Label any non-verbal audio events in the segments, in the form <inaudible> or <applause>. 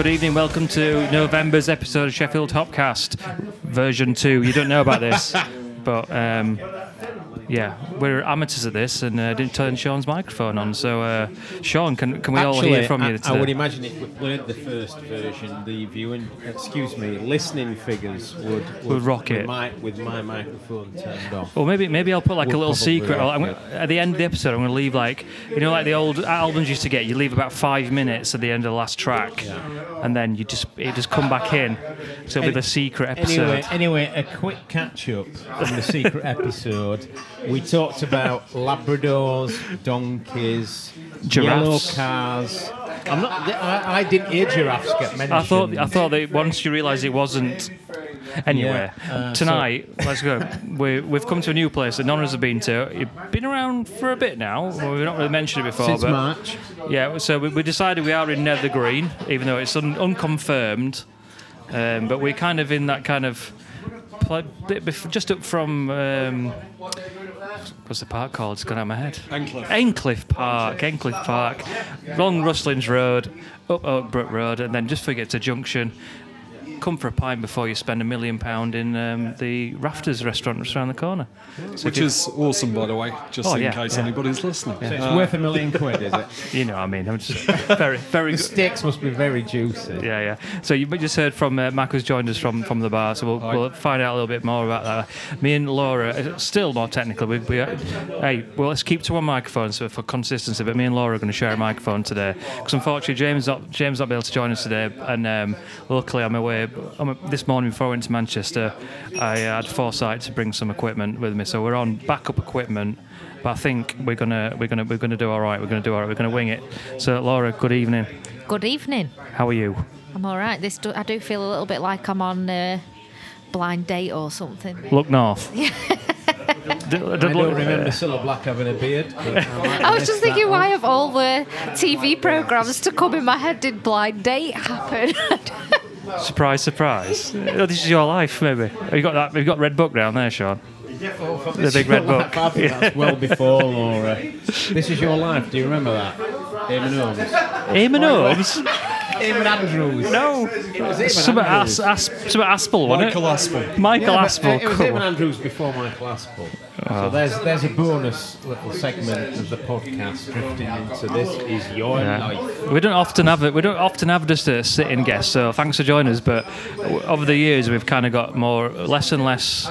Good evening. Welcome to November's episode of Sheffield Hopcast, version two. You don't know about this, <laughs> but um, yeah, we're amateurs at this, and uh, didn't turn Sean's microphone on. So, uh, Sean, can can we all hear from you I, today? I would imagine if we played the first version, the viewing, excuse me, listening figures would Would rock with it. My, with my microphone turned off. Well, maybe maybe I'll put like a little secret. I'm gonna, at the end of the episode, I'm going to leave like you know, like the old albums used to get. You leave about five minutes at the end of the last track, and then you just it just come back in. So it'll be the secret episode. Anyway, anyway, a quick catch up from the secret <laughs> episode. We talked about Labradors, donkeys, yellow cars. I'm not. I, I didn't hear giraffes get mentioned. I thought I thought that once you realise it wasn't. Anyway, Yeah, uh, tonight let's go. We, we've come to a new place that none of us have been to. It's been around for a bit now. Well, we've not really mentioned it before, since but March. yeah. So we, we decided we are in Nether Green, even though it's un, unconfirmed. Um, but we're kind of in that kind of pla- bit bef- just up from. Um, what's the park called? It's gone out of my head. Endcliffe. Endcliffe Park, Endcliffe Park, Long Rustlings Road, up Oakbrook Road, and then just forget to Junction. Come for a pint before you spend a million pound in um, the Rafters restaurant just around the corner. So Which is awesome, by the way, just Oh, in yeah, case yeah. anybody's listening. So it's Uh, worth a <laughs> million quid, is it? you know, what I mean, I'm just very, very The good. steaks must be very juicy. Yeah, yeah. So you just heard from uh, Mac who's joined us from, from the bar, so we'll, we'll find out a little bit more about that. Me and Laura, uh, still more technical. We, we, uh, hey, well, let's keep to one microphone so for consistency. But me and Laura are going to share a microphone today because unfortunately James not James not be able to join us today, and um, luckily I'm away. I'm, this morning before I went to Manchester, I had foresight to bring some equipment with me, so we're on backup equipment. But I think we're gonna we're gonna we're gonna do all right. We're gonna do all right. We're gonna wing it. So Laura, good evening. Good evening. How are you? I'm all right. This do, I do feel a little bit like I'm on a blind date or something. Look north. <laughs> I don't remember Cilla Black having a beard. <laughs> I I was just thinking, why have all the TV programs to come in my head did blind date happen? <laughs> Surprise, surprise. Oh, this is your life, maybe. Have you got that? Have you got Red Book down there, Sean? The big red book. I <laughs> think that's well before Laura. This is your life. Do you remember that? Eamonn Holmes. Eamonn Holmes? Eamonn Andrews. No. It was Eamonn Some Andrews. As, As, some Aspel, wasn't Michael it? Aspel. Michael Yeah, but, Aspel. It was cool. Eamonn Andrews before Michael Aspel. Oh. So there's there's a bonus little segment of the podcast drifting into this is your Yeah. life. We don't often have it. We don't often have just a sitting guest. So thanks for joining us. But over the years, we've kind of got more, less and less,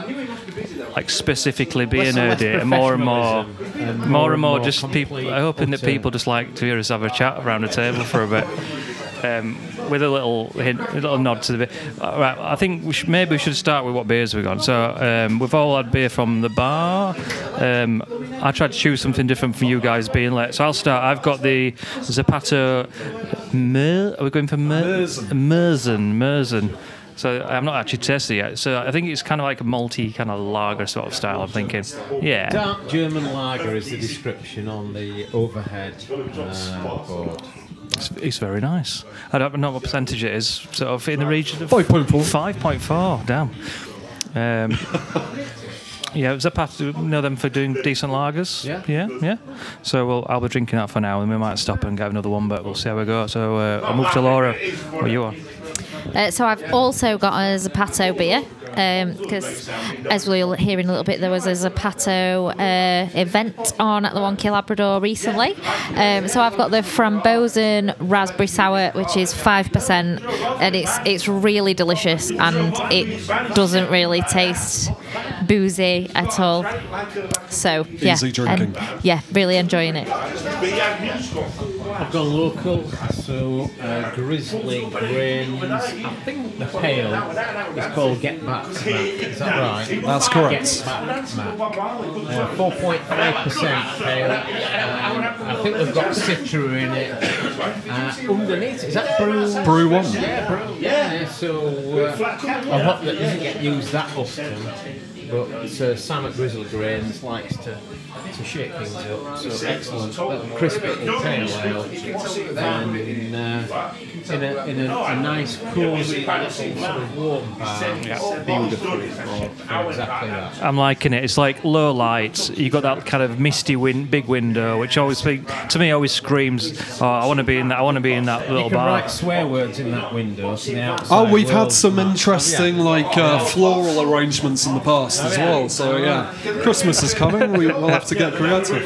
like specifically being and less nerdy, and more and more, and more and more, more just people. I'm hoping that people just like to hear us have a chat around the table for a bit. Um, with a little hint, a little nod to the bit. Uh, Right, I think we should, maybe we should start with what beers we've got. So um, we've all had beer from the bar. Um, I tried to choose something different from you guys being late. So I'll start. I've got the Zapato. Mer- are we going for Mer- Merzen? Merzen. So I'm not actually tasted it yet. So I think it's kind of like a multi kind of lager sort of style. I'm thinking, yeah. Dark German lager is the description on the overhead uh, board. It's, it's very nice. I don't know what percentage it is. Sort of in the region of 5.4. Five point four. Damn. Um, <laughs> yeah, Zapato. Know them for doing decent lagers. Yeah. yeah, yeah. So we'll, I'll be drinking that for now, and we might stop and get another one, but we'll see how we go. So uh, I'll move to Laura. What are you on? Uh, so I've also got a Zapato beer because, as we'll hear in a little bit, there was a Zapato uh, event on at the Wonky Labrador recently. Um, so I've got the Frambozen Raspberry Sour, which is five percent, and it's it's really delicious, and it doesn't really taste boozy at all. So yeah, Easy drinking. and, yeah, really enjoying it. I've got local, so uh, Grizzly Grains. I think the pale is called Get Back Mac. Is that right? That's correct. Get Back Mac. Uh, 4.5% pale. Um, I think they've got Citra in it. Uh, underneath, is that brew? Brew one. Yeah, brew. Yeah, so uh, a hop that doesn't get used that often. But uh, Sam at Grizzly Grains likes to, to shake things up. So excellent, little crisp little pale ale, and in, uh, in, a, in a, a nice cosy sort of warm bar. Beautiful for, for exactly that. I'm liking it. It's like low lights. You've got that kind of misty win- big window, which always speak, to me always screams, "Oh, I want to be in that. I want to be in that little You little can bar." write swear words in that window. So the Oh, we've had some interesting like uh, floral arrangements in the past as well. So yeah, Christmas is coming. We, we'll have to get creative.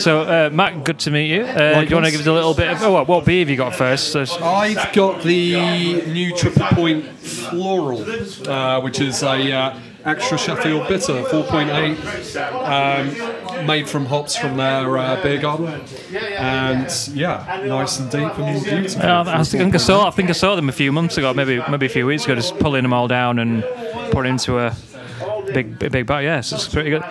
So, uh, Mac, good to meet you. Uh, do you want to give us a little bit of oh, what, what beer have you got first? So, I've got the new Triple Point Floral, uh, which is a uh, extra Sheffield bitter, 4.8, um, made from hops from their uh, beer garden, and yeah, nice and deep and beautiful. Uh, I think I saw. I think I saw them a few months ago, maybe maybe a few weeks ago, just pulling them all down and putting into a big big, big bag. Yes, it's pretty good.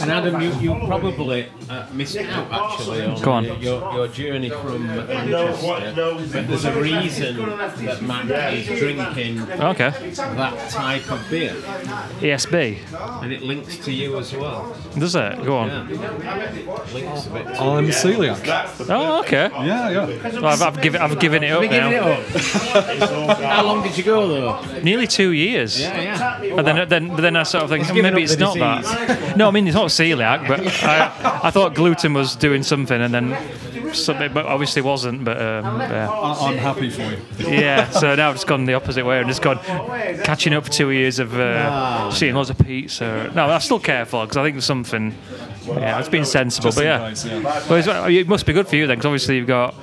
And Adam, you, you probably uh, missed out actually on, Go on. Your, your journey from Manchester. But there's a reason that Mac is drinking Okay, that type of beer, ESB. and it links to you as well. Does it? Go on. Yeah. Links a bit. To I'm celiac. Oh, okay. Yeah, yeah. Well, I've, I've given I've given it up Are we it now. up? How long did you go though? Nearly two years. Yeah, yeah. And then, then, then I sort of think giving maybe up it's the not that. No, I mean it's not celiac, but I, I thought gluten was doing something, and then something, but obviously wasn't. But um, yeah. I- I'm happy for you. yeah, so now I've just gone the opposite way and just gone catching up for two years of uh, seeing loads of pizza. No, I'm still careful because I think there's something. Yeah, it's been sensible, but yeah. Well, it must be good for you then, because obviously you've got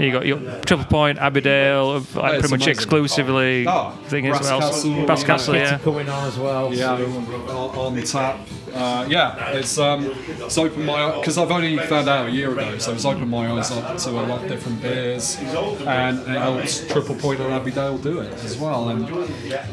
you got your Triple Point, Abbeydale, like it's pretty much amazing. exclusively. Oh, thing as well. Brass Castle. Brass Castle, yeah. Coming on as well. Yeah, on, on tap. Uh, yeah, it's um, it's opened my because I've only found out a year ago, so it's opened my eyes up to a lot of different beers, and it helps Triple Point and Abbeydale do it as well. And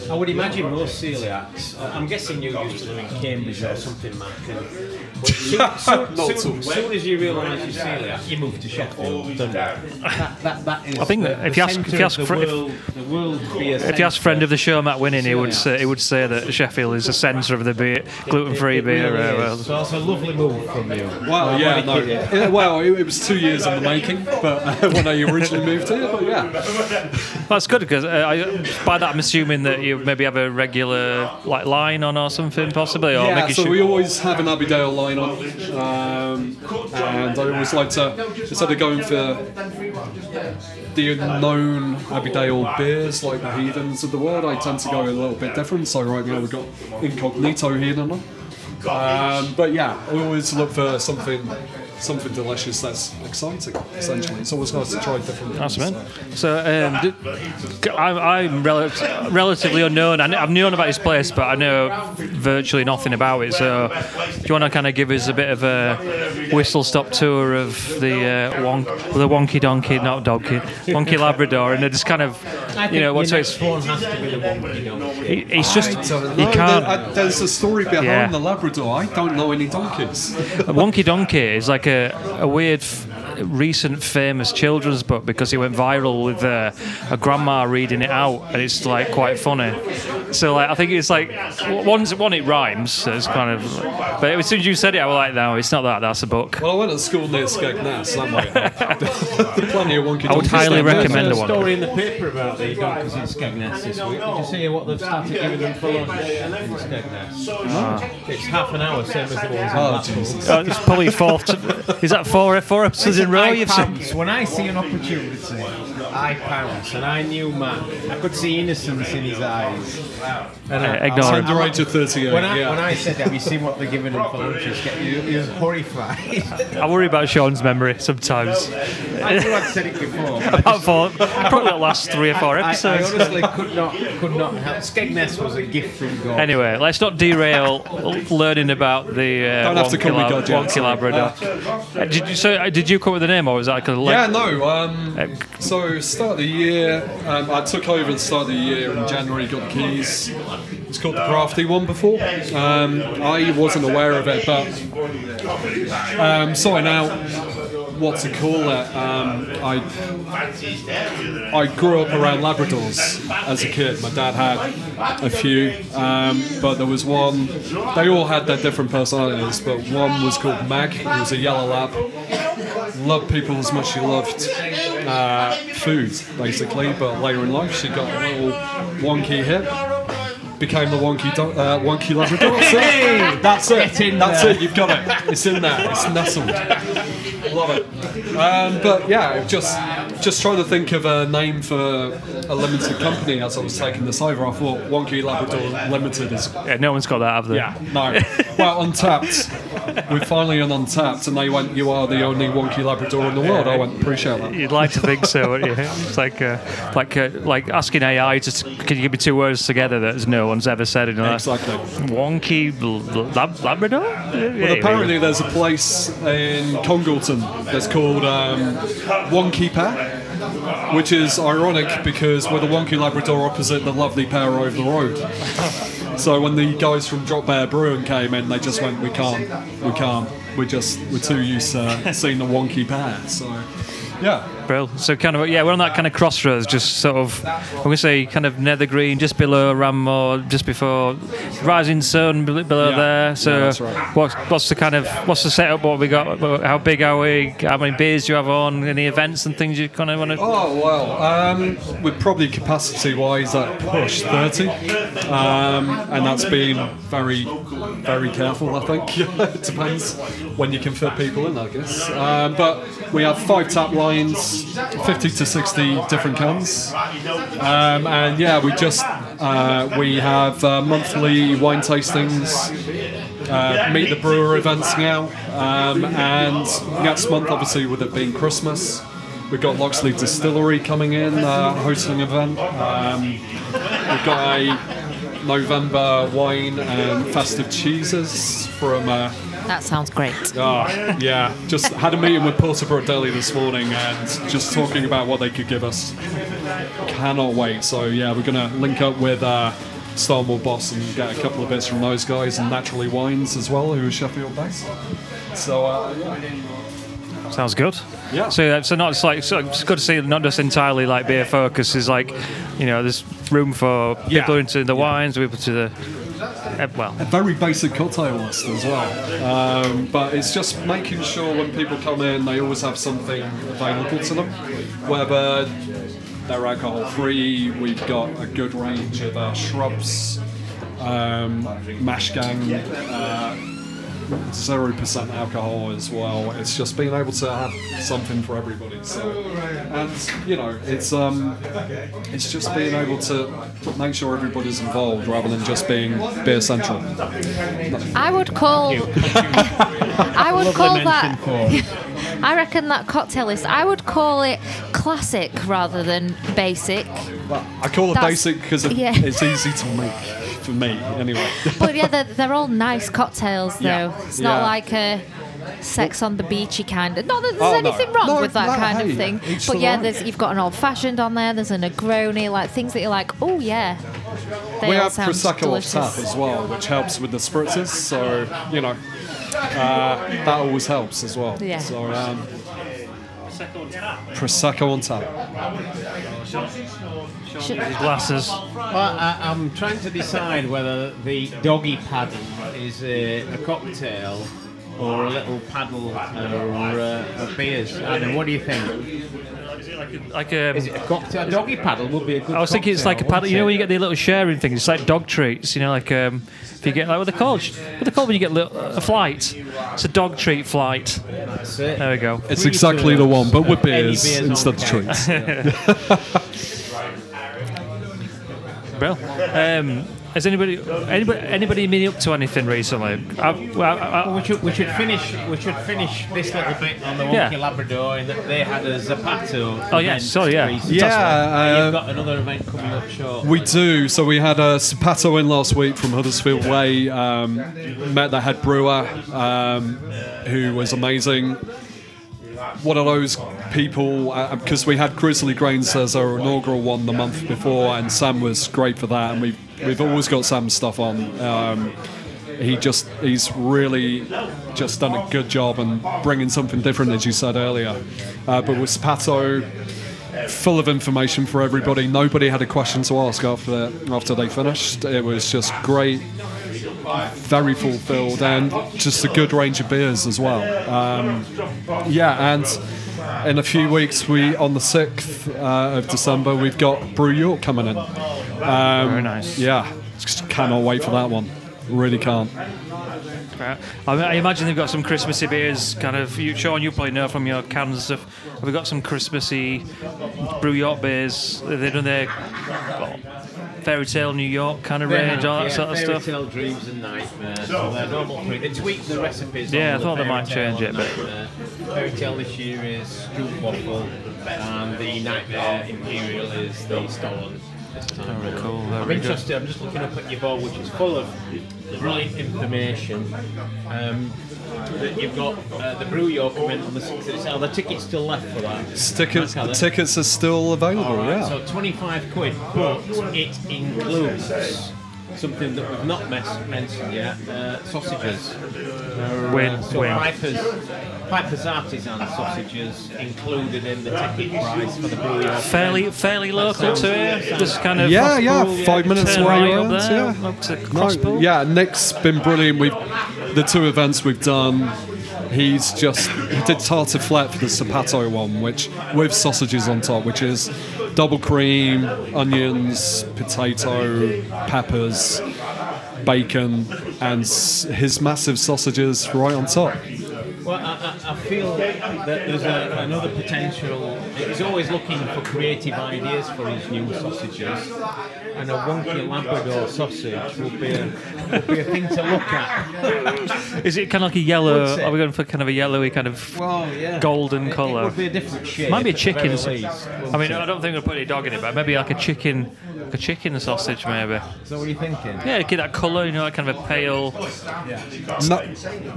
I would imagine most celiacs. uh, I'm guessing you used to live in Cambridge or something, Mac. And soon, soon, Not soon, at all. soon as you realise you're celiac, you move to Sheffield. Don't you? That, that, that is I think that if you ask- if you ask of for- the if- world, the world beer If you ask friend of the show, Matt Winning, he would say he would say that Sheffield is the centre of the beer, gluten-free It beer. really uh, world. So that's a lovely move from you. well, I'm yeah, no, kidding. yeah, well, it, it was two years in the making, but <laughs> when I originally moved here, but yeah, <laughs> That's good because uh, I, by that I'm assuming that you maybe have a regular like line on or something possibly, or yeah. So sure. we always have an Abbeydale line on, um, and I always like to instead of going for the known Abbeydale beers like the heathens of the world, I tend to go a little bit different. So right now we've got Incognito heathen on. Um, but yeah, I always look for something something delicious that's exciting. Essentially, it's always nice to try different. That's things. man. So um, d- I'm, I'm rel- relatively unknown. I kn- I've known about this place, but I know virtually nothing about it. So do you want to kind of give us a bit of a whistle-stop tour of the uh, wonk, the Wonky Donkey, not Donkey, Wonky Labrador, and it's kind of you know what's it's one has to be the one you it- it's just I you can't. There- I- there's a story behind Yeah. the Labrador. I don't know any donkeys. A Wonky Donkey is like a, a weird, f- recent, famous children's book because it went viral with uh, a grandma reading it out, and it's like quite funny. So like, I think it's like w- once one it rhymes, so it's kind of. But as soon as you said it, I was like, no, it's not that. That's a book. Well, I went to school near Skegness. That might help. <laughs> <laughs> Plenty of wonky I would donkeys highly there. recommend There's a a one. story in the paper about the donkeys in Skegness this week. Did you see what they've started giving them for lunch in Skegness? Ah. It's half an hour, same as the ones in Oh, Blackpool. Jesus. Oh, it's probably four. Is that four four episodes in row? You've seen? pounce. When I see an opportunity, I pounce. And I knew Mac. I could see innocence in his eyes. And I, Uh, ignore him. Under age of 38, When I, yeah. when I said, have you seen what they're giving him for lunch? He he was horrified. I worry about Sean's memory sometimes. I knew I'd said it before. but <laughs> I About four, probably the last three or four I, I episodes. honestly could not could not help. Skegness was a gift from God. Anyway, let's not derail learning about the uh, Don't have to Wonky, call me God yet, Labrador. Uh, did you, so, uh, did you come up with the name, or was that like a Yeah, no. Um, so start of the year, um, I took over at the start of the year in January. Got the keys. It's called the Crafty one before. Um, I wasn't aware of it, but um, sorting out what to call it. Um, I I grew up around Labradors as a kid. My dad had a few, um, but there was one. They all had their different personalities, but one was called Mag. He was a yellow lab. Loved people as much as she loved uh, food, basically. But later in life, she got a little wonky hip. Became the wonky, do- uh, wonky Labrador. <laughs> See? that's it. in That's there. it. You've got it. It's in there. It's nestled. Love it. Um, but yeah, just just trying to think of a name for a limited company as I was taking this over. I thought Wonky Labrador Limited is Yeah, no one's got that, have they? yeah no. Well, Untappd. We're finally on Untappd, and they went, "You are the only Wonky Labrador in the world." I went, "Appreciate that." You'd like to think so, wouldn't you? It's like uh, like uh, like asking AI to can you give me two words together that no one's ever said in last Exactly. wonky lab- Labrador. But apparently, there's a place in Congleton that's called um, Wonky Pear, which is ironic because we're the Wonky Labrador opposite the lovely pear over the road. <laughs> So when the guys from Drop Bear Brewing came in, they just went, "We can't, we can't. We're just we're too used to seeing the Wonky Pear." So, yeah. Brill. So kind of yeah, we're on that kind of crossroads, just sort of I'm gonna say kind of nether green, just below Ranmoor, just before rising sun below Yeah. there. So Yeah, right. what's what's the kind of what's the setup? What we got? How big are we? How many beers do you have on? Any events and things you kind of want to? Oh well, um, we're probably capacity-wise at push 30, um, and that's been very, very careful. I think <laughs> it depends when you can fit people in, I guess. Um, but we have five tap lines, 50 to 60 different cans, um, and yeah, we just uh, we have uh, monthly wine tastings. Uh, meet the brewer events now, um, and next month, obviously, with it being Christmas, We've got Loxley Distillery coming in, uh, hosting event. Um, we've got a November wine and festive cheeses from. Uh, That sounds great. ah, yeah, just had a meeting with Porterbrook Deli this morning and just talking about what they could give us. Cannot wait. So yeah, we're gonna link up with uh, Starmore Boss and get a couple of bits from those guys and Naturally Wines as well, who are Sheffield based. So uh, yeah. Sounds good. Yeah. So, uh, so not it's like so it's good to see not just entirely like beer focus is like, you know, there's room for people Yeah. into the wines, people to the, uh, well, a very basic cocktail list as well. Um, but it's just making sure when people come in, they always have something available to them. Whether they're alcohol free, we've got a good range of our shrubs, um, mash gang. Uh, Zero percent alcohol as well. It's just being able to have something for everybody. So, and you know, it's um, it's just being able to make sure everybody's involved rather than just being beer central. I would call. I would call that. <laughs> I reckon that cocktail list. I would call it classic rather than basic. Well, I call it That's- basic because it, yeah. it's easy to make for me, anyway. <laughs> But yeah, they're, they're all nice cocktails though. Yeah. It's not Yeah. like a sex on the beachy kind of. Not that there's Oh, no. anything wrong No, with that no, kind hey, of thing. But yeah, there's you've got an old fashioned on there. There's a Negroni, like things that you're like, oh yeah. They we have prosecco delicious. off tap as well, which helps with the spritzers. So you know, uh, that always helps as well. Yeah. So um, prosecco on tap. glasses. Well, I, I'm trying to decide whether the doggy paddle is a, a cocktail or a little paddle or uh, of beers. Adam, what do you think? Like um, Is it a cocktail? A doggy paddle would be a good I was thinking it's like a paddle. You know when you get the little sharing things, it's like dog treats. You know, like um, if you get like what they called, what they called when you get little, a flight. It's a dog treat flight. That's it. There we go. It's exactly the one, but with of beers beers instead of tap. treats. Brill. <laughs> Um, has anybody anybody anybody been up to anything recently? I've, well, I, Well, we should we should finish we should finish this little bit on the Yeah. Wonky Labrador in that they had a Zapato. Oh, yes, event sorry, yeah. recently. Yeah, And uh, you've got another event coming up short. We do. So we had a Zapato in last week from Huddersfield Way. Um, met the head brewer, um, who was amazing. One of those people, because we had Grizzly Grains as our inaugural one the month before, and Sam was great for that. And we've we've always got Sam's stuff on. Um, he just he's really just done a good job and bringing something different, as you said earlier. Uh, but with Zapato, full of information for everybody. Nobody had a question to ask after after they finished. It was just great, very fulfilled, and just a good range of beers as well. Um, yeah, and in a few weeks, we on the sixth uh, of December, we've got Brew York coming in. Um, Very nice. Yeah, just cannot wait for that one. Really can't. I, I imagine they've got some Christmassy beers. Kind of, you, Sean, you probably know from your cans and stuff. Have we got some Christmassy Brew York beers? They've done their Fairy Tale New York kind of They range, have, all that yeah, sort of stuff. fairy stuff. tale dreams and nightmares. So they're normal three. They tweak the recipes. Yeah, on I the thought they might change it, but- Fairy tale this year is stroop waffle, and the nightmare imperial is the stolen. This time. Very cool, I'm very good. interested. I'm just looking up at your board, which is full of brilliant information. Um, that you've got uh, the Brew York event on the 6th of December. The tickets still left for that. Tickets, they- tickets are still available. right, Yeah. so 25 quid, but it includes something that we've not mes- mentioned yet uh, sausages. Win, So win. Piper's, Piper's Artisan sausages included in the ticket price for the brewery. Fairly, fairly local to here. Just kind of Yeah, yeah, Crosspool, five minutes away right up there, yeah. up to No, yeah, Nick's been brilliant. We've the two events we've done. He's just he did tartiflette for the Zapato one, which with sausages on top, which is double cream, onions, potato, peppers, bacon, and his massive sausages right on top. Well, I, I, feel that there's a, another potential. He's always looking for creative ideas for his new sausages, and a wonky Labrador sausage would be a, would be a thing to look at. <laughs> Is it kind of like a yellow? Are we going for kind of a yellowy kind of Well, yeah. golden It- colour? It would be a different shape. Might be a chicken. least, I mean, it? I don't think we'll put any dog in it, but maybe like a chicken, like a chicken sausage, maybe. So what are you thinking? Yeah, get that colour, you know, like kind of a pale. No,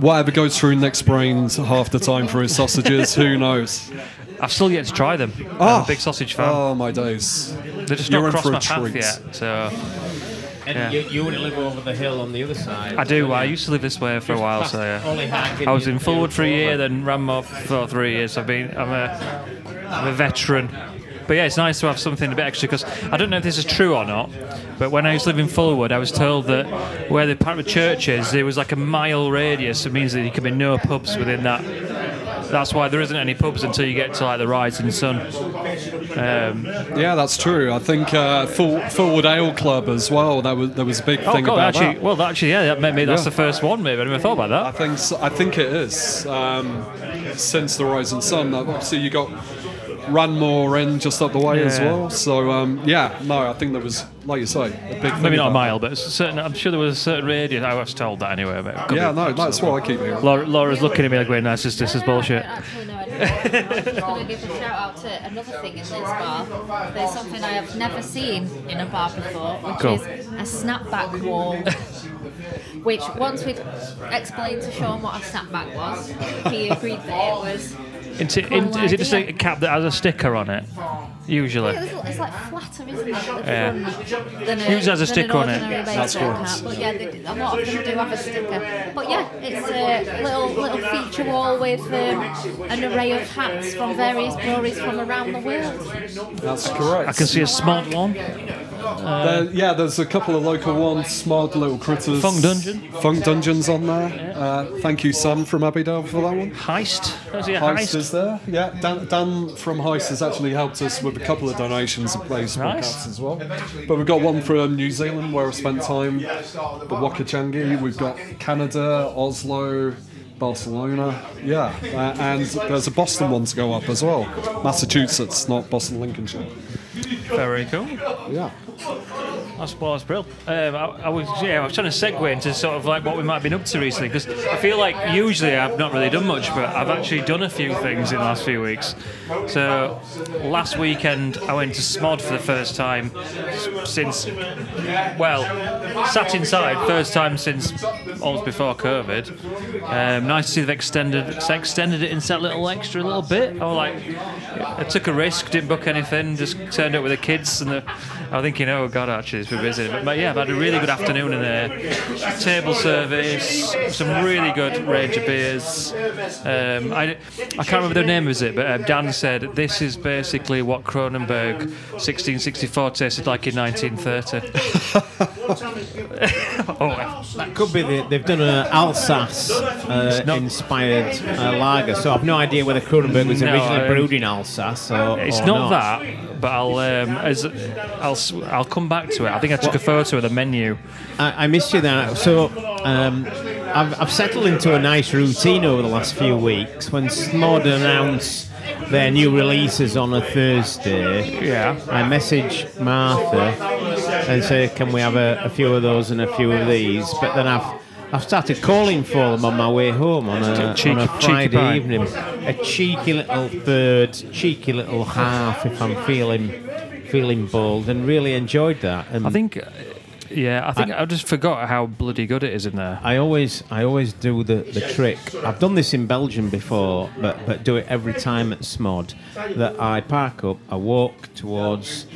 whatever goes through Nick's brains half the time for his sausages, who knows? I've still yet to try them. I'm Ah. a big sausage fan. Oh my days! They're just you're not in crossed for a my path treat. yet. So And Yeah. you, you only live over the hill on the other side. I do. I used to live this way for a while. So yeah. I was in Fulwood for a year, then Ranmoor for three years. I've been. I'm a. I'm a veteran. But yeah, it's nice to have something a bit extra because I don't know if this is true or not. But when I was living in Fulwood, I was told that where the part of the church is, there was like a mile radius. It means that there can be no pubs within that. That's why there isn't any pubs until you get to like the Rising Sun. Um, Yeah, that's true. I think uh, Full, Fulwood Ale Club as well. That was there was a big oh thing God, about actually, that. well, actually, yeah, that maybe that's Yeah. the first one. Maybe I never thought about that. I think I think it is. Um, since the Rising Sun, obviously you got Ranmoor in just up the way as well. So um, yeah, no, I think there was, like you say, a big. Maybe not a mile, but a certain. I'm sure there was a certain radius. I was told that anyway. But it that. could Yeah, no, that's what I keep hearing. Laura, Laura's looking at me like, "Wait, no, this is this is bullshit." Actually, no, I don't. I'm just going to give a shout out to another thing in this bar. There's something I have never seen in a bar before, which Go. is a snapback wall. which, once we'd explained to Sean what a snapback was, he agreed that it was. Into, in, is it just a cap that has a sticker on it? Usually. It's, it's like flatter, isn't it? Yeah. than a, Usually has a sticker on it. That's baseball correct. cap. But yeah, they, a lot of them do have a sticker. But yeah, it's a little little feature wall with um, an array of hats from various breweries from around the world. That's correct. I can see a smart one. There- yeah, there's a couple of local ones, smart little critters. Funk Dungeon. Funk Dungeon's on there. Uh, thank you, Sam from Abbeydale, for that one. Heist. Is it a Heist heist? is there. Yeah, Dan, Dan from Heist has actually helped us with a couple of donations and plays Nice. podcasts as well. But we've got one from New Zealand where I spent time, the Wakachangi. We've got Canada, Oslo, Barcelona. Yeah, uh, and there's a Boston one to go up as well. Massachusetts, not Boston, Lincolnshire. Very cool. Yeah. That's well, that's brilliant. Um, I, I was yeah, I was trying to segue into sort of like what we might have been up to recently because I feel like usually I've not really done much, but I've actually done a few things in the last few weeks. So last weekend I went to Smod for the first time since well, sat inside first time since almost before COVID. Um, nice to see they've extended extended it into that little extra little bit. I was like, I took a risk, didn't book anything, just turned up with the kids and the I'm thinking, oh god, actually, it's been busy. But, but yeah, I've had a really good afternoon in there. Table service, some really good range of beers. Um, I, I can't remember the name of it, but um, Dan said this is basically what Kronenbourg 1664 tasted like in 1930. <laughs> <laughs> oh, That could be the, they've done an Alsace uh, inspired uh, lager, so I've no idea whether Kronenbourg was No, originally um, brewed in Alsace or It's or not, that, but I'll um, as I'll I'll come back to it. I think I took a photo of the menu. I, I missed you there. So um, I've, I've settled into a nice routine over the last few weeks. When Smod announce their new releases on a Thursday, Yeah. I message Martha and say, "Can we have a, a few of those and a few of these?" But then I've I've started calling for them on my way home on a, Cheeky- on a Friday evening. A cheeky little third, cheeky little half if I'm feeling feeling bold, and really enjoyed that. And I think, yeah, I think I, just forgot how bloody good it is in there. I always I always do the, the trick. I've done this in Belgium before, but but do it every time at Smod. That I park up, I walk towards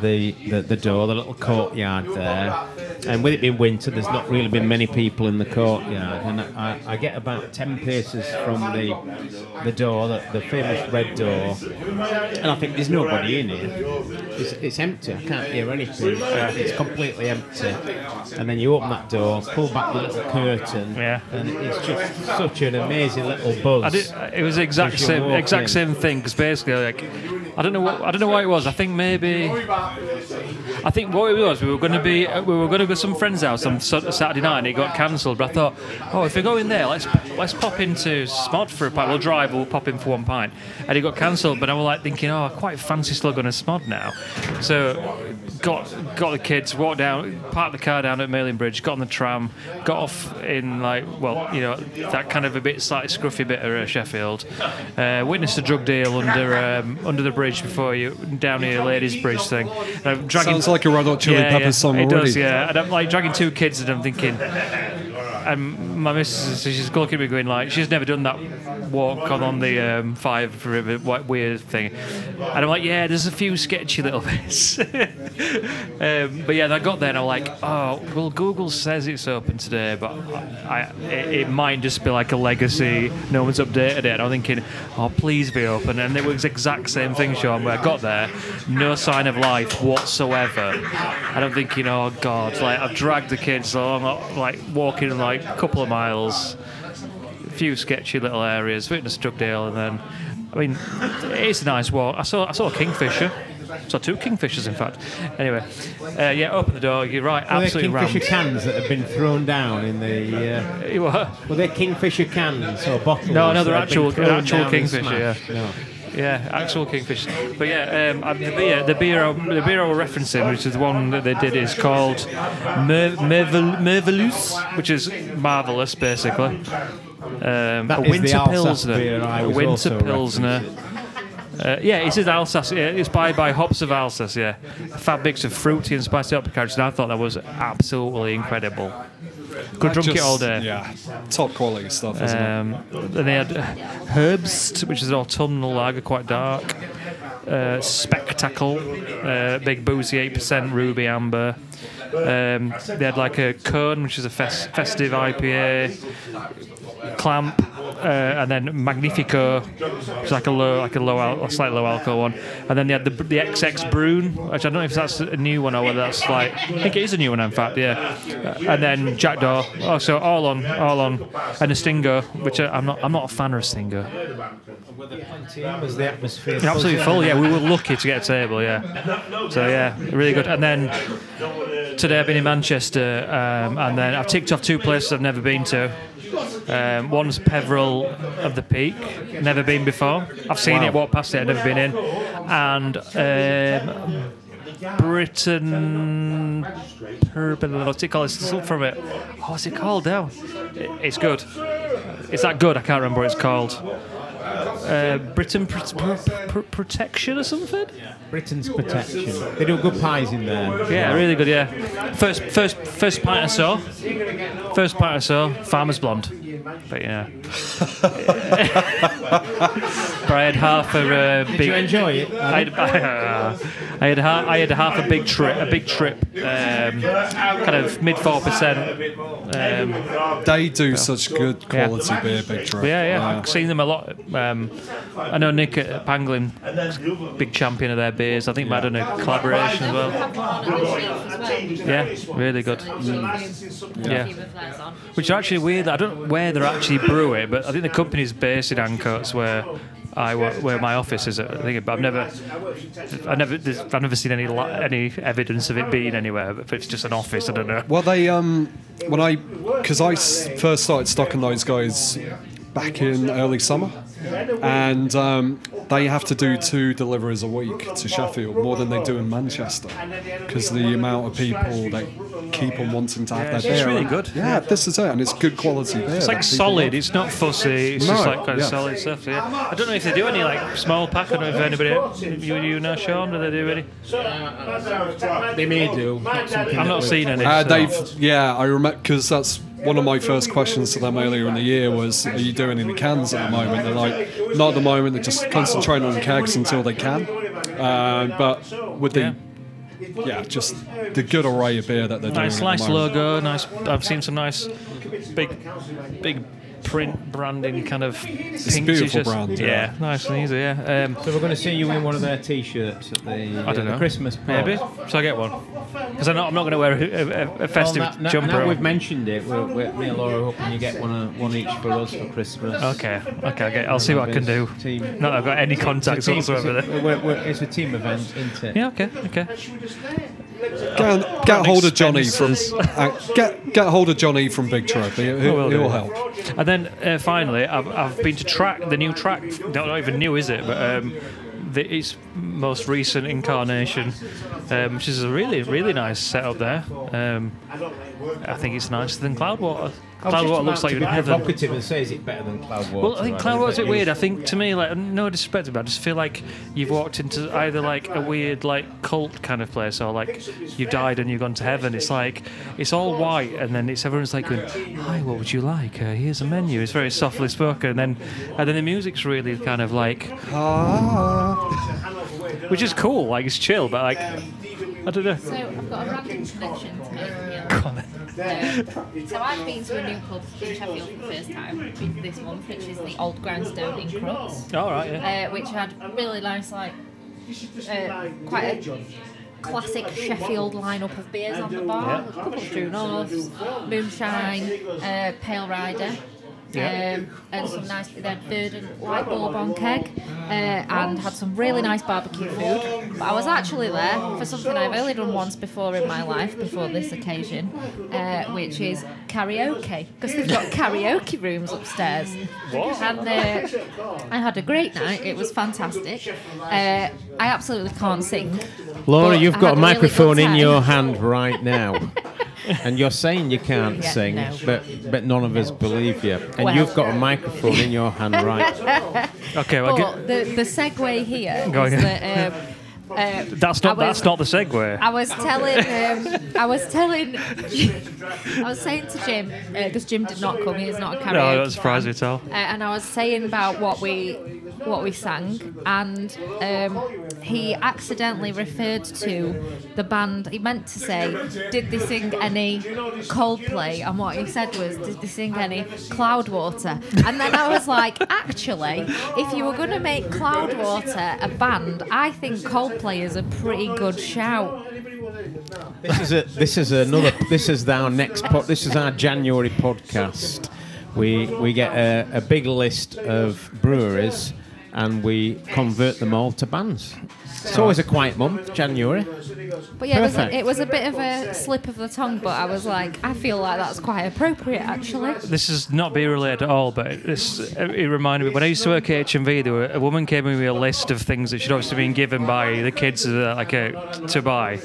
the, the the door, the little courtyard there, and with it being winter, there's not really been many people in the courtyard, and I, I get about ten paces from the the door, the, the famous red door, and I think there's nobody in here. It's, it's empty. I can't hear anything. It's completely empty. And then you open that door, pull back the little curtain, Yeah. and it's just such an amazing little buzz. I did, it was the exact same exact in. same thing because basically like I don't know what I don't know what it was. I think maybe I think what it was we were going to be we were going to go to some friend's house on Saturday night and it got cancelled. But I thought, oh, if we go in there, let's let's pop into Smod for a pint. We'll drive. We'll pop in for one pint. And it got cancelled. But I was like thinking, oh, I quite fancy still going to Smod now. So got got the kids, walked down, parked the car down at Malin Bridge, got on the tram, got off in like well, you know that kind of a bit slightly scruffy bit of uh, Sheffield. Uh, witnessed a drug deal under um, under the bridge before you down near Ladies Bridge thing. And I'm dragging, Sounds like a Red Hot Chili yeah, Peppers yeah, song it already. does, yeah. And I'm like dragging two kids, and I'm thinking. And my missus, she's looking at me going like, she's never done that walk on, on the um, Five River weird thing. And I'm like, yeah, there's a few sketchy little <laughs> bits. um, but yeah, I got there and I'm like, oh, well, Google says it's open today, but I, it, it might just be like a legacy. No one's updated it. And I'm thinking, oh, please be open. And it was exact same thing, Sean, where I got there, no sign of life whatsoever. And I'm thinking, oh, God, like I've dragged the kids along, like walking like a couple of miles a few sketchy little areas, witnessed Drugdale, and then, I mean, it's a nice walk. I saw I saw a kingfisher. Saw two kingfishers, in fact. Anyway, uh, yeah, open the door. You're right, Were absolutely kingfisher rammed. cans that have been thrown down in the? Uh, You what? were they kingfisher cans or bottles? No, no, they're that have been actual- thrown actual down and kingfisher, smashed? No. Yeah, actual kingfish. But yeah, um, the beer, the beer, I- the beer I was referencing, which is the one that they did, is called Mer- Mervel- Mervelous, which is marvelous, basically. Um, a winter pilsner, beer I a winter also pilsner. Uh, yeah, it is Alsace. Yeah, it's by by hops of Alsace. Yeah, a fab mix of fruity and spicy hop characters. And I thought that was absolutely incredible. Could drink it all day. Yeah, top quality stuff, isn't it? Um, then they had Herbst, which is an autumnal lager, quite dark. Uh, Spectacle, uh, big boozy, 8% ruby amber. Um, they had like a Cone, which is a fes- festive IPA. Clamp, and then Magnifico, which is like a low, like a low, al- a slightly low alcohol one. And then they had the the XX Brune, which I don't know if that's a new one or whether that's like, I think it is a new one in fact, yeah. Uh, and then Jackdaw, oh, so all on, all on, and a Stingo, which I'm not, I'm not a fan of plenty in? Was the atmosphere Absolutely full, yeah. We were lucky to get a table, yeah. So yeah, really good. And then today I've been in Manchester, um, and then I've ticked off two places I've never been to. Um, one's Peveril of the Peak, never been before. I've seen it, walked past it, I've never been in. And um, Britain, what's it called? It's something from it. Oh, what's it called now? It's good. It's that good. I can't remember what it's called. Uh, Britain Pr- Pr- Pr- Protection or something. Briton's protection. They do good pies in there. Yeah, really good. Yeah. First, first, first pint I saw. First pint I saw. Farmer's Blonde. But yeah. <laughs> but I had half a uh, big. Did you enjoy it? I had, <laughs> I had half, I had half a big trip, a big trip, um, kind of mid four percent. Um, They do such good quality beer, Big Trip. yeah, yeah, I've seen them a lot. Um, I know Nick at Pangolin, big champion of their beers. I think might have done a collaboration as well. Yeah, really good. Yeah. Which are actually weird. I don't know where they're actually brew it, but I think the company's based in Ancoats, where I where my office is. I think, but I've never, I've never, I've never seen any any evidence of it being anywhere. But if it's just an office, I don't know. Well, they um when I because I first started stocking those guys back in early summer, and um, they have to do two deliveries a week to Sheffield more than they do in Manchester because the amount of people that keep on wanting to have Yeah, beer. it's really good. Yeah, this is it, and it's good quality beer. It's like solid. love. It's not fussy. It's just like kind of yeah. solid stuff. Yeah. I don't know if they do any like small pack. I don't know if anybody you you know Sean. Do they do any? They may do. I've that not we- seen any. Uh, so- they've yeah, I remember because that's one of my first questions to them earlier in the year was, "Are you doing any cans at the moment?" They're like, "Not at the moment. They're just concentrating on kegs until they can." Uh, but with the yeah. just the good array of beer that they're Nice, doing. at the nice logo. Nice. I've seen some nice, big, big print branding kind of pink beautiful t-shirts. brand, Yeah. yeah. nice and easy. Yeah. Um, So we're going to see you in one of their T-shirts at the, I don't uh, the know. Christmas Maybe. party. So I get one. Because I'm not, I'm not going to wear a, a, a festive now, now- jumper. now on. we've mentioned it, we're, we're, me and Laura are hoping you get one, uh, one each for us for Christmas. Okay. Okay. Okay. I'll see what I can do. Team. Not that I've got any contacts It's a team- whatsoever. it's a- we're- we're- it's a team event, isn't it? Yeah. Okay. Okay. Get, get hold of Johnny from uh, get get hold of Johnny from Big Trip. He, will he'll, help. And then uh, finally, I've, I've been to track the new track. Not, not even new, is it? But um, the, its most recent incarnation, um, which is a really, really nice setup there. Um, I think it's nicer than Cloudwater. I was just Cloudwater looks like to in be heaven. provocative and say, is it better than Cloudwater? Well, I think mean, Cloudwater's a bit weird. I think to me, like, no disrespect, but I just feel like you've walked into either like a weird, like, cult kind of place, or like you died and you've gone to heaven. It's like it's all white, and then it's everyone's like going, "Hi, what would you like? Uh, here's a menu." It's very softly spoken, and then and then the music's really kind of like, which is cool. Like it's chill, but like I don't know. So I've got a random connection to make here. Go on then. Um, so I've been to a new pub in Sheffield for the first time this month, which is the Old Grindstone in Crookes, All right, yeah. uh, which had really nice, like, uh, quite a classic Sheffield lineup of beers on the bar. A couple of True Norths, Moonshine, uh, Pale Rider. Yeah. Um, and some nice, then Verdant White Bourbon keg, uh, and had some really nice barbecue food. But I was actually there for something I've only done once before in my life, before this occasion, uh, which is karaoke, because they've got karaoke rooms upstairs. And uh, I had a great night. It was fantastic. Uh, I absolutely can't sing. Laura, you've got a had really microphone good in your hand right now. <laughs> And you're saying you can't Yeah, sing, no. but but none of us believe you. And Well. you've got a microphone in your hand right. <laughs> Okay, well, But get, the, the segue here Go is on. that. Um, Um, uh, that's not was- that's not the segue. I was telling, um, I was telling, <laughs> I was saying to Jim because Jim did not come. He's not a karaoke. No, me fan. at all. Uh, and I was saying about what we, what we sang, and um, he accidentally referred to the band. He meant to say, "Did they sing any Coldplay?" And what he said was, "Did they sing any Cloudwater?" And then I was like, "Actually, if you were going to make Cloudwater a band, I think Coldplay is a pretty good shout." This is a this is another this is our next pod, this is our January podcast. We we get a, a big list of breweries and we convert them all to bands. It's always a quiet month, January. But yeah, it was, a, it was a bit of a slip of the tongue, but I was like, I feel like that's quite appropriate actually. This is not beer related at all, but this it reminded me when I used to work at HMV. There were, a woman came in with a list of things that she'd obviously been given by the kids uh, like uh, to buy.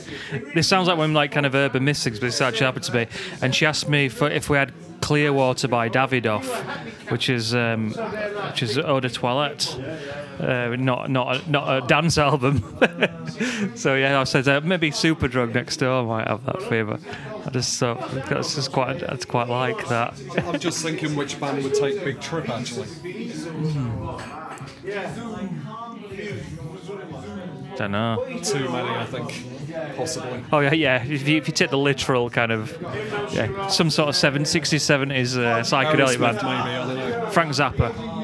This sounds like one like kind of urban myth things, but this actually happened to me. And she asked me for if we had clear water by Davidoff, which is um, which is eau de toilette. Uh, not not a, not a dance album. <laughs> so yeah, I said uh, maybe Superdrug next door might have that flavour. I just thought that's just quite that's quite like that. I'm just thinking which band would take Big Trip actually. Don't know. Too many, I think, possibly. Oh yeah, yeah. If you, if you take the literal kind of yeah, some sort of seven, 60s, 70s uh, psychedelic Aerosmith, band. maybe, I don't know. Frank Zappa.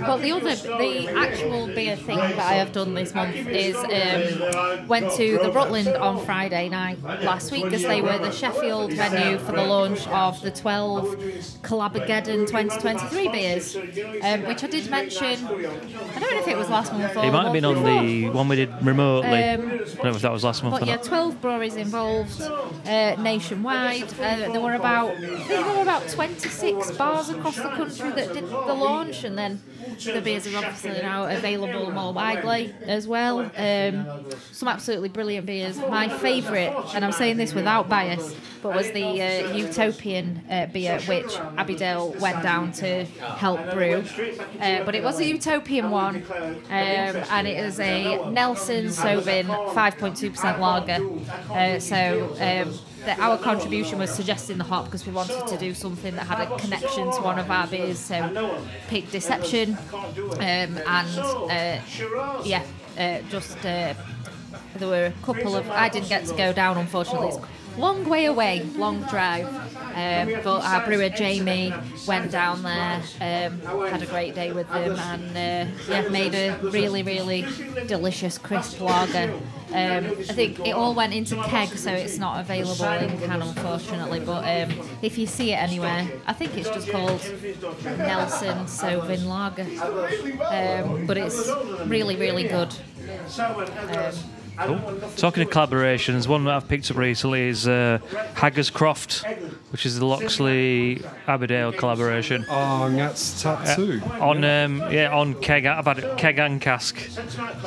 Well, the other, the actual beer thing that I have done this month is um, went to the Rutland on Friday night last week because they were the Sheffield venue for the launch of the 12 Collabogeddon 2023 beers, um, which I did mention. I don't know if it was last month or not. It might have been on the one we did remotely. Um, I don't know if that was last month But yeah, not. 12 breweries involved uh, nationwide. Uh, there were about, I think there were about 26 bars across the country that did the launch, and then the beers are obviously now available more widely as well. Um, some absolutely brilliant beers. My favourite, and I'm saying this without bias, but was the uh, Utopian uh, beer, which Abbeydale went down to help brew. Uh, but it was a Utopian one, um, and it is a Nelson Sauvin 5.2% lager. Uh, so um, the, our contribution was suggesting the hop because we wanted to do something that had a connection to one of our beers. So Pig Deception, um, and uh, yeah, uh, just uh, there were a couple of. I didn't get to go down, unfortunately. Long way away, long drive. Um, but our brewer Jamie went down there, um, had a great day with them, and uh, yeah, made a really, really delicious crisp lager. Um, I think it all went into keg, so it's not available in can, unfortunately. But um, if you see it anywhere, I think it's just called Nelson Sauvin Lager. Um, but it's really, really good. Um, Talking of collaborations, one that I've picked up recently is uh, Haggers Croft, which is the Loxley Abbeydale collaboration. Oh, and that's tattoo. On um, yeah, on keg. I've had it keg and cask.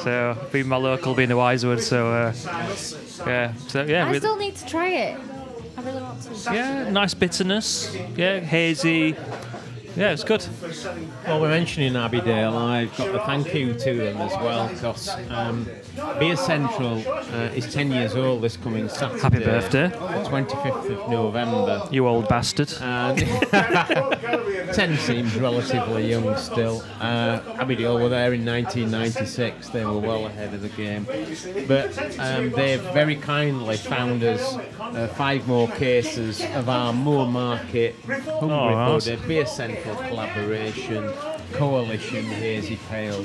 So being my local, being the Wisewood. So uh, yeah, so yeah, I still need to try it. I really want to. yeah, nice bitterness. Yeah, hazy. Yeah, it's good. Well, we're mentioning Abbeydale. I've got to thank you to them as well because um, Beer Central uh, is 10 years old this coming Saturday. Happy birthday. The 25th of November. You old bastard. And <laughs> 10 seems relatively young still. Uh, Abbeydale were there in 1996. They were well ahead of the game. But um, they've very kindly found us uh, five more cases of our Moor Market Hungry Oh, nice. Buddha Beer Central collaboration coalition hazy pale.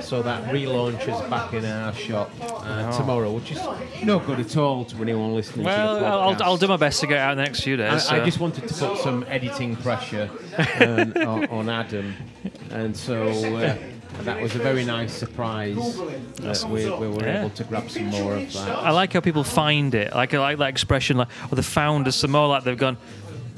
So that relaunches back in our shop uh, tomorrow, which is no good at all to anyone listening to the Well, podcast. I'll, I'll do my best to get it out in the next few days. I, so. I just wanted to put some editing pressure um, <laughs> on, on Adam, and so uh, that was a very nice surprise that we, we were Yeah. able to grab some more of that. I like how people find it. Like I like that expression, like or the founders. Some more like they've gone.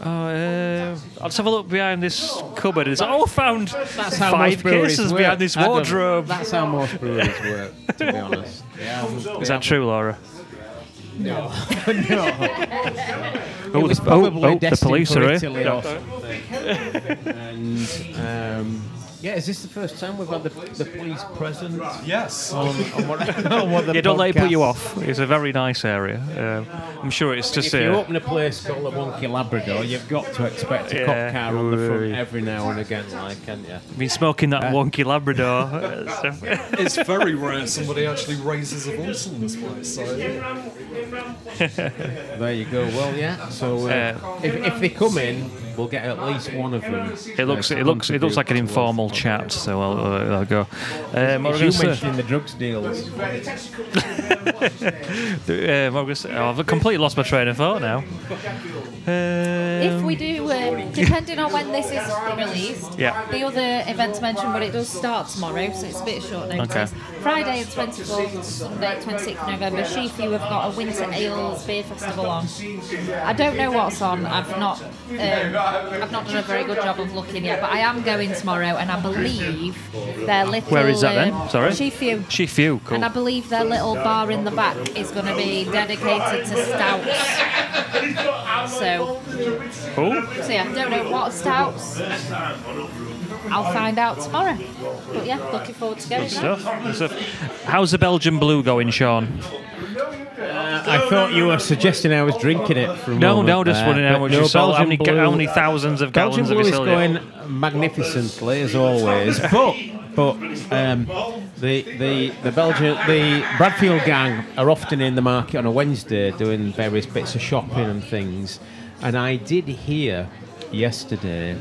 Oh, uh, I'll just have a look behind this cupboard. It's like, oh, found That's how five most breweries cases work. behind this Adam, wardrobe. That's how most breweries work, to be honest. Yeah, Is that true, Laura? no. <laughs> Oh, the, oh, oh, the police for are Italy here. or something. and um, yeah, is this the first time we've had the, the police present Yes. on, on what, <laughs> on what the <laughs> Yeah, don't let it put you off. It's a very nice area. Um, I'm sure it's just. If you Uh, open a place called the Wonky Labrador, you've got to expect a Yeah. cop car on the front every now and again, like, can't you? I've been smoking that wonky Labrador. uh, <laughs> so- It's very rare somebody actually raises a voice in this place. So There you go. Well, yeah. So uh, Uh, if, if they come in, we'll get at least one of them. it looks. uh, It looks. It looks like an informal chat. So I'll, uh, I'll go. Um, what It's was you I gonna say? mentioning the drugs deals. What was I gonna say? Oh, I've completely lost my train of thought now. If Um, we do, um, depending on when this is released, Yeah. the other events mentioned, but it does start tomorrow, so it's a bit short notice. Okay. Friday the 24th, Sunday 26th November, Sheaf View have got a Winter Ales Beer Festival on. I don't know what's on. I've not, um, I've not done a very good job of looking yet, but I am going tomorrow, and I believe their little. Where is that then? um, Sorry? Sheafew. Sheaf View. Cool. And I believe their little bar in the back is going to be dedicated to stouts. So, Cool. so yeah, don't know what stouts. I'll find out tomorrow. But yeah, looking forward to going. Stuff. Good stuff. How's the Belgian blue going, Sean? Uh, Uh, I thought you were suggesting I was drinking it from. No, no, just wondering how much you sold. How many, Belgian how Blue- many thousands of Belgian gallons have Blue you is sold? going magnificently as always, <laughs> but but um, the the the Belgian the Bradfield gang are often in the market on a Wednesday doing various bits of shopping and things, and I did hear yesterday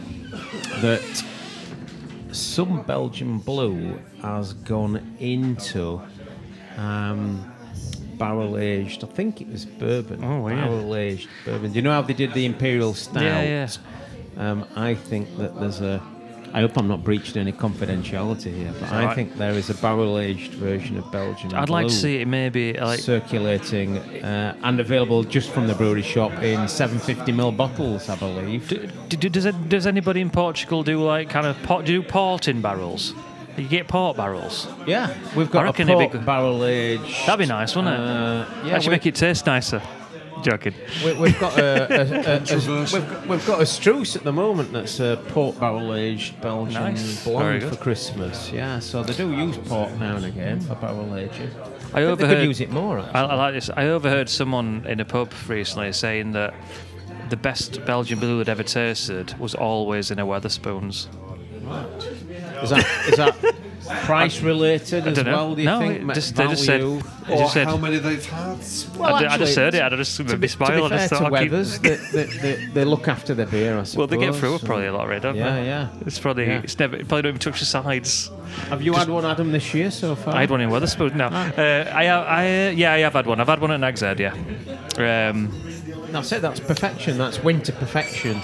that some Belgian Blue has gone into. Um, Barrel aged, I think it was bourbon. Oh, yeah. Barrel aged bourbon. Do you know how they did the imperial stout? Yeah, yeah. Um, I think that there's a. I hope I'm not breaching any confidentiality here, but I think there is a barrel-aged version of Belgian. I'd like to see it maybe like circulating uh, and available just from the brewery shop in 750ml bottles, I believe. D- d- does it, does anybody in Portugal do like kind of pot, do port in barrels? You get port barrels. yeah, we've got a reckon port barrel-aged. That'd be nice, wouldn't it? Uh, yeah, Actually, we- make it taste nicer. Joking. We, we've got a, a, a, a, Controversial. we've, we've got a Struce at the moment that's a port barrel aged Belgian Nice. Blonde for Christmas. Yeah, so they do use port now and again for barrel aging. I But they could use it more. I, I like this. I overheard someone in a pub recently saying that the best Belgian blue they'd ever tasted was always in a Wetherspoons. Is that is that price related as don't know. well? Do you No, think? Ma- just- they just said- value? They Or just said- how many they've had. Well, I, d- I just actually, heard it. I just To be, me to smile. be I fair just to thought I'd keep- Weathers, they, they, they, they look after their beer. I suppose. Well, they get through it probably a lot, right? Don't Yeah, they? yeah. It's probably Yeah. it's never it probably don't even touch the sides. Have you had one, Adam, this year so far? I had one in Wetherspoons. No, Ah. uh, I have. I uh, yeah, I have had one. I've had one at Nag's Head. Yeah. Um, That's it. That's perfection. That's winter perfection.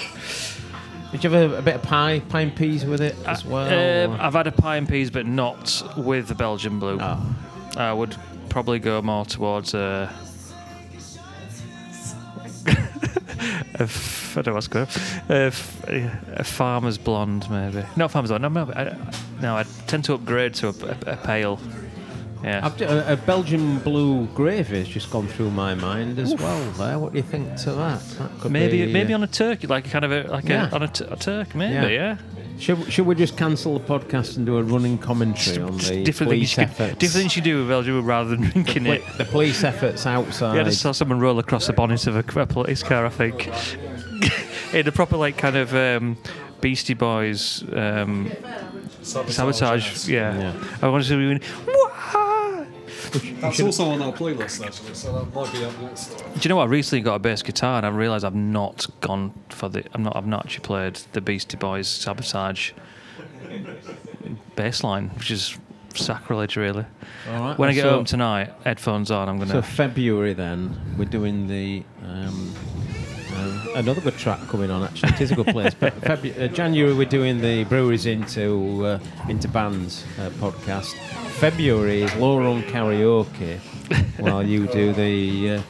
Did you have a, a bit of pie, pine peas with it as well? um, I've had a pie and peas, but not with the Belgian blue. Oh. I would probably go more towards a. <laughs> a f- I don't know what's going. A, f- a farmer's blonde, maybe. Not farmer's blonde. No, no, I, no, I tend to upgrade to a, a, a pale. Yeah. I've, d- a, a Belgian blue gravy has just gone through my mind as well. There, what do you think to that? that could Maybe be, maybe uh, on a turkey, like a kind of a like Yeah. a on a, t- a turk, maybe. Yeah. Yeah. Should, should we just cancel the podcast and do a running commentary on the different things, police you could, efforts? different things you do with Belgium rather than drinking Poli- it. the police efforts outside. Yeah, I just saw someone roll across the bonnet of a, a police car, I think. <laughs> In a proper, like, kind of um, Beastie Boys um, sabotage. Yeah. Yeah. I wanted to be doing, <laughs> "Wah!" That's also on our playlist, actually, so that might be up next. Do you know what? I recently got a bass guitar and I realised I've not gone for the. I'm not. I've not actually played the Beastie Boys sabotage bass line, which is sacrilege, really. All right, When I get so- home tonight, headphones on, I'm gonna. So February then, we're doing the um, um, another good track coming on. Actually, it is a good place. But <laughs> Febu- uh, January we're doing the breweries into uh, into bands uh, podcast. February is low run karaoke, while you do the uh,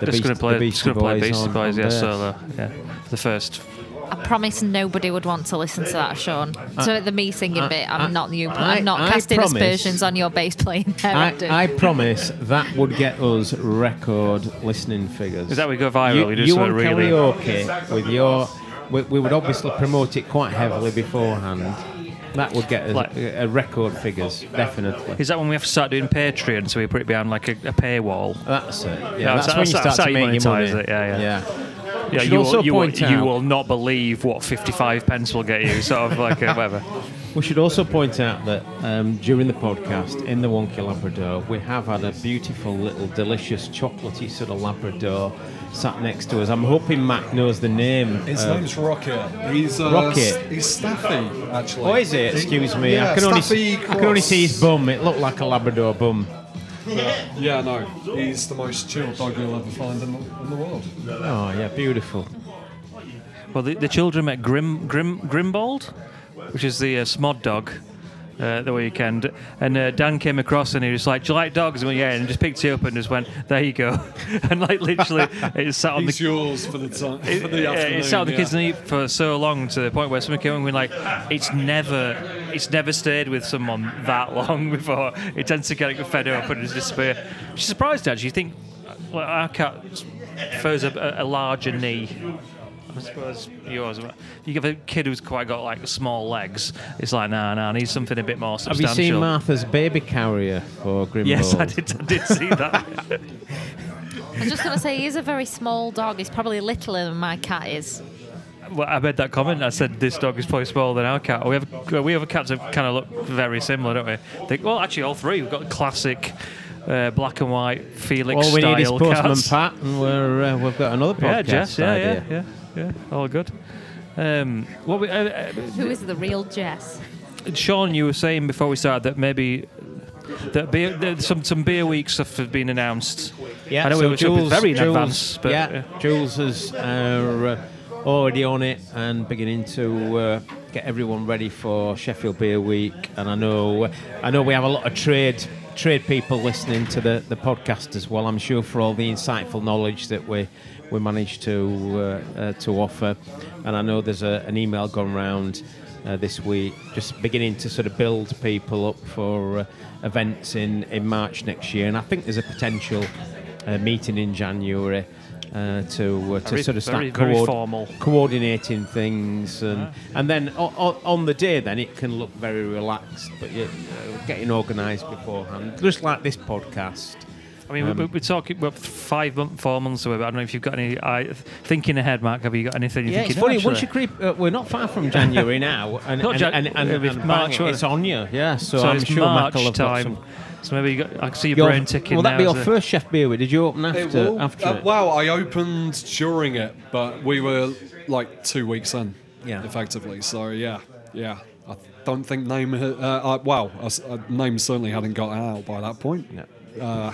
the, just Beast- gonna play. the Just Beastie gonna play Beastie Boys, yeah, solo, yeah. For the first. I promise nobody would want to listen to that, Sean. So the me singing I- bit, I'm I- not you. I- I'm not I casting promise- aspersions on your bass playing there. Abdul. <laughs> I, I promise that would get us record listening figures. Is that we go viral? You, We do you something on really- karaoke with your. We, we would obviously promote it quite heavily beforehand. That would get us Like- a, a record figures, definitely. Is that when we have to start doing Patreon, so we put it behind like a, a paywall? That's it. Yeah, Yeah, that's that's- when you that's start how to you make your money. monetise it, yeah, yeah. Yeah, you also will, you, will, point you will not believe what 55 pence will get you, sort of like a, whatever. <laughs> We should also point out that um, during the podcast in the Wonky Labrador, we have had a beautiful little delicious chocolatey sort of Labrador sat next to us. I'm hoping Mac knows the name. His uh, name's Rocket. He's uh, Rocket. s- He's Staffy, actually. Oh, is it? Excuse me. Yeah, I can only Staffy I can only see his bum. It looked like a Labrador bum. Yeah, no. He's the most chill dog you'll ever find in the, in the world. Oh yeah, beautiful. Well, the, the children met Grim, Grim, Grimbold, which is the uh, Smod dog. Uh, the weekend, and uh, Dan came across and he was like, "Do you like dogs?" And went, "Yeah," and just picked it up and just went, "There you go," <laughs> and like literally, it sat on He's <laughs> the yours for the time. For the afternoon. it sat on the yeah. kids' knee for so long to the point where someone came and went like, it's never, it's never stayed with someone that long <laughs> before. It tends to get fed up and disappear. Is surprised actually. You think, well, our cat prefers a, a larger knee. I suppose yours. You give a kid who's quite got like small legs. It's like, nah, nah, I need something a bit more substantial. Have you seen Martha's baby carrier for Grimble? Yes, I did. I did see that. I was just going to say, he is a very small dog. He's probably littler than my cat is. Well, I made that comment. I said this dog is probably smaller than our cat. We have we have cats that kind of look very similar, don't we? They, well, actually, all three. We've got classic uh, black and white Felix All we style need is Postman cats. Pat, and we're uh, we've got another podcast yeah, Jess. Yeah, idea. yeah, yeah, yeah. All good. Um, what we, uh, uh, Who is the real Jess? Sean, you were saying before we started that maybe that beer, that some some beer week stuff has been announced. Yeah, I know so it was Jules, very in Jules- advance, but yeah, Jules is uh, already on it and beginning to uh, get everyone ready for Sheffield Beer Week. And I know, I know we have a lot of trade trade people listening to the, the podcast as well. I'm sure for all the insightful knowledge that we we managed to uh, uh, to offer. And I know there's a, an email gone round. Uh, this week, just beginning to sort of build people up for uh, events in, in March next year, and I think there's a potential uh, meeting in January uh, to uh, to Very- sort of start very- very coord- formal. coordinating things, and and then o- o- on the day, then it can look very relaxed, but you're uh, getting organised beforehand, just like this podcast. I mean, Um, we, we're talking about five, month, four months away. But I don't know if you've got any. I, thinking ahead, Mark. Have you got anything? You Yeah, think it's you know, funny. Once you creep, uh, we're not far from January now, <laughs> and Not and, Jan- and, and, it'll and March, bang, it's on you. Yeah, so, So I'm it's sure March Michael have got time. some- So maybe you got. I can see your, Your- brain ticking Will that now. be your isn't it? first chef beer? Did you open after? will. after Uh, it? well, I opened during it, but we were like two weeks in, Yeah. effectively. So yeah, yeah. I don't think name. Uh, uh, well, uh, uh, name certainly hadn't got out by that point. No. Uh,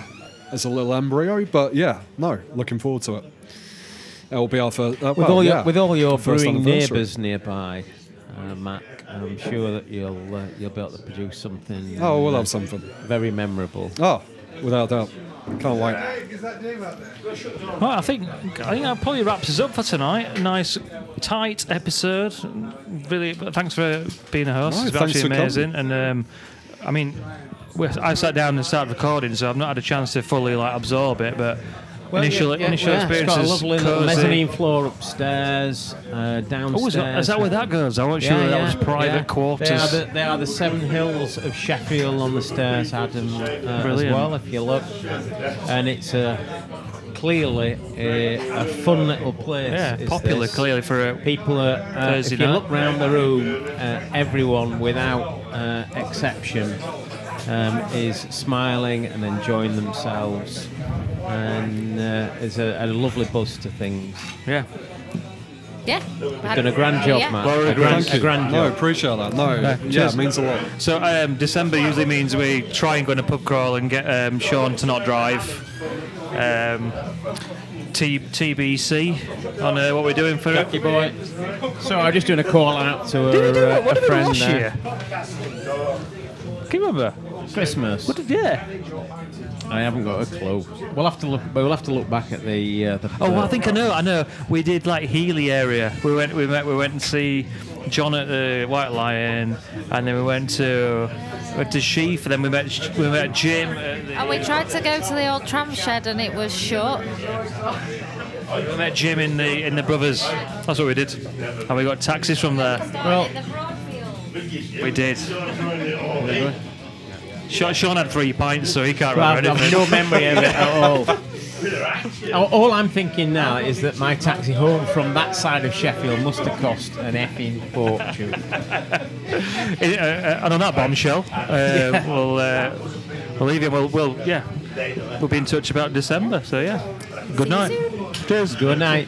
as a little embryo, but yeah, no, looking forward to it. It'll be our first. Uh, with well, all yeah, your with all your first brewing neighbours nearby, uh, Mac, I'm sure that you'll uh, you'll be able to produce something. Oh, we'll uh, have something. very memorable. Oh, without doubt. Can't wait. Well, I think I think that probably wraps us up for tonight. Nice, tight episode. Really, thanks for being a host. No, it's been actually for amazing. And um, I mean, we I sat down and started recording, so I've not had a chance to fully like absorb it. But initial yeah, initial yeah, experience It's got a lovely cosy. mezzanine floor upstairs, uh, downstairs. Oh, is that, is that where that goes? I wasn't Yeah, sure that was private quarters. They are, the, they are the seven hills of Sheffield on the stairs, Adam, uh, as well, if you look. And it's uh, clearly a, a fun little place. yeah, is popular this. clearly for a People are, uh, if you night. look round the room, uh, everyone without uh, exception um, is smiling and enjoying themselves. And uh, there's a, a lovely buzz to things. yeah. Yeah. Done a grand job, Yeah. Matt. Well, a grand, Thank a grand no, appreciate that. No, yeah, cheers. it means a lot. So um, December usually means we try and go on a pub crawl and get um, Sean to not drive. Um, T- TBC on uh, what we're doing for it. Lucky boy. So I'm just doing a call out to Did he a, do uh. What a did we do friend last there. year? Can you remember? Christmas. What did yeah? I haven't got a clue. We'll have to look. We'll have to look back at the. Uh, the Oh, well, I think I know. I know. We did like Heeley area. We went. We met. We went and see John at the White Lion, and then we went to went to Sheaf, and then we met we met Jim. And we tried to go to the old tram shed and it was shut. we met Jim in the in the Brothers. That's what we did, and we got taxis from there. Well- We did. Sean, Sean had three pints, so he can't Well, I've remember got anything. no memory of it at all. <laughs> All- All I'm thinking now is that my taxi home from that side of Sheffield must have cost an effing fortune. <laughs> Uh, uh, and on that bombshell, uh, <laughs> we'll uh, we'll leave you. We'll, we'll yeah, we'll be in touch about December. So yeah, good night. Cheers. Good night.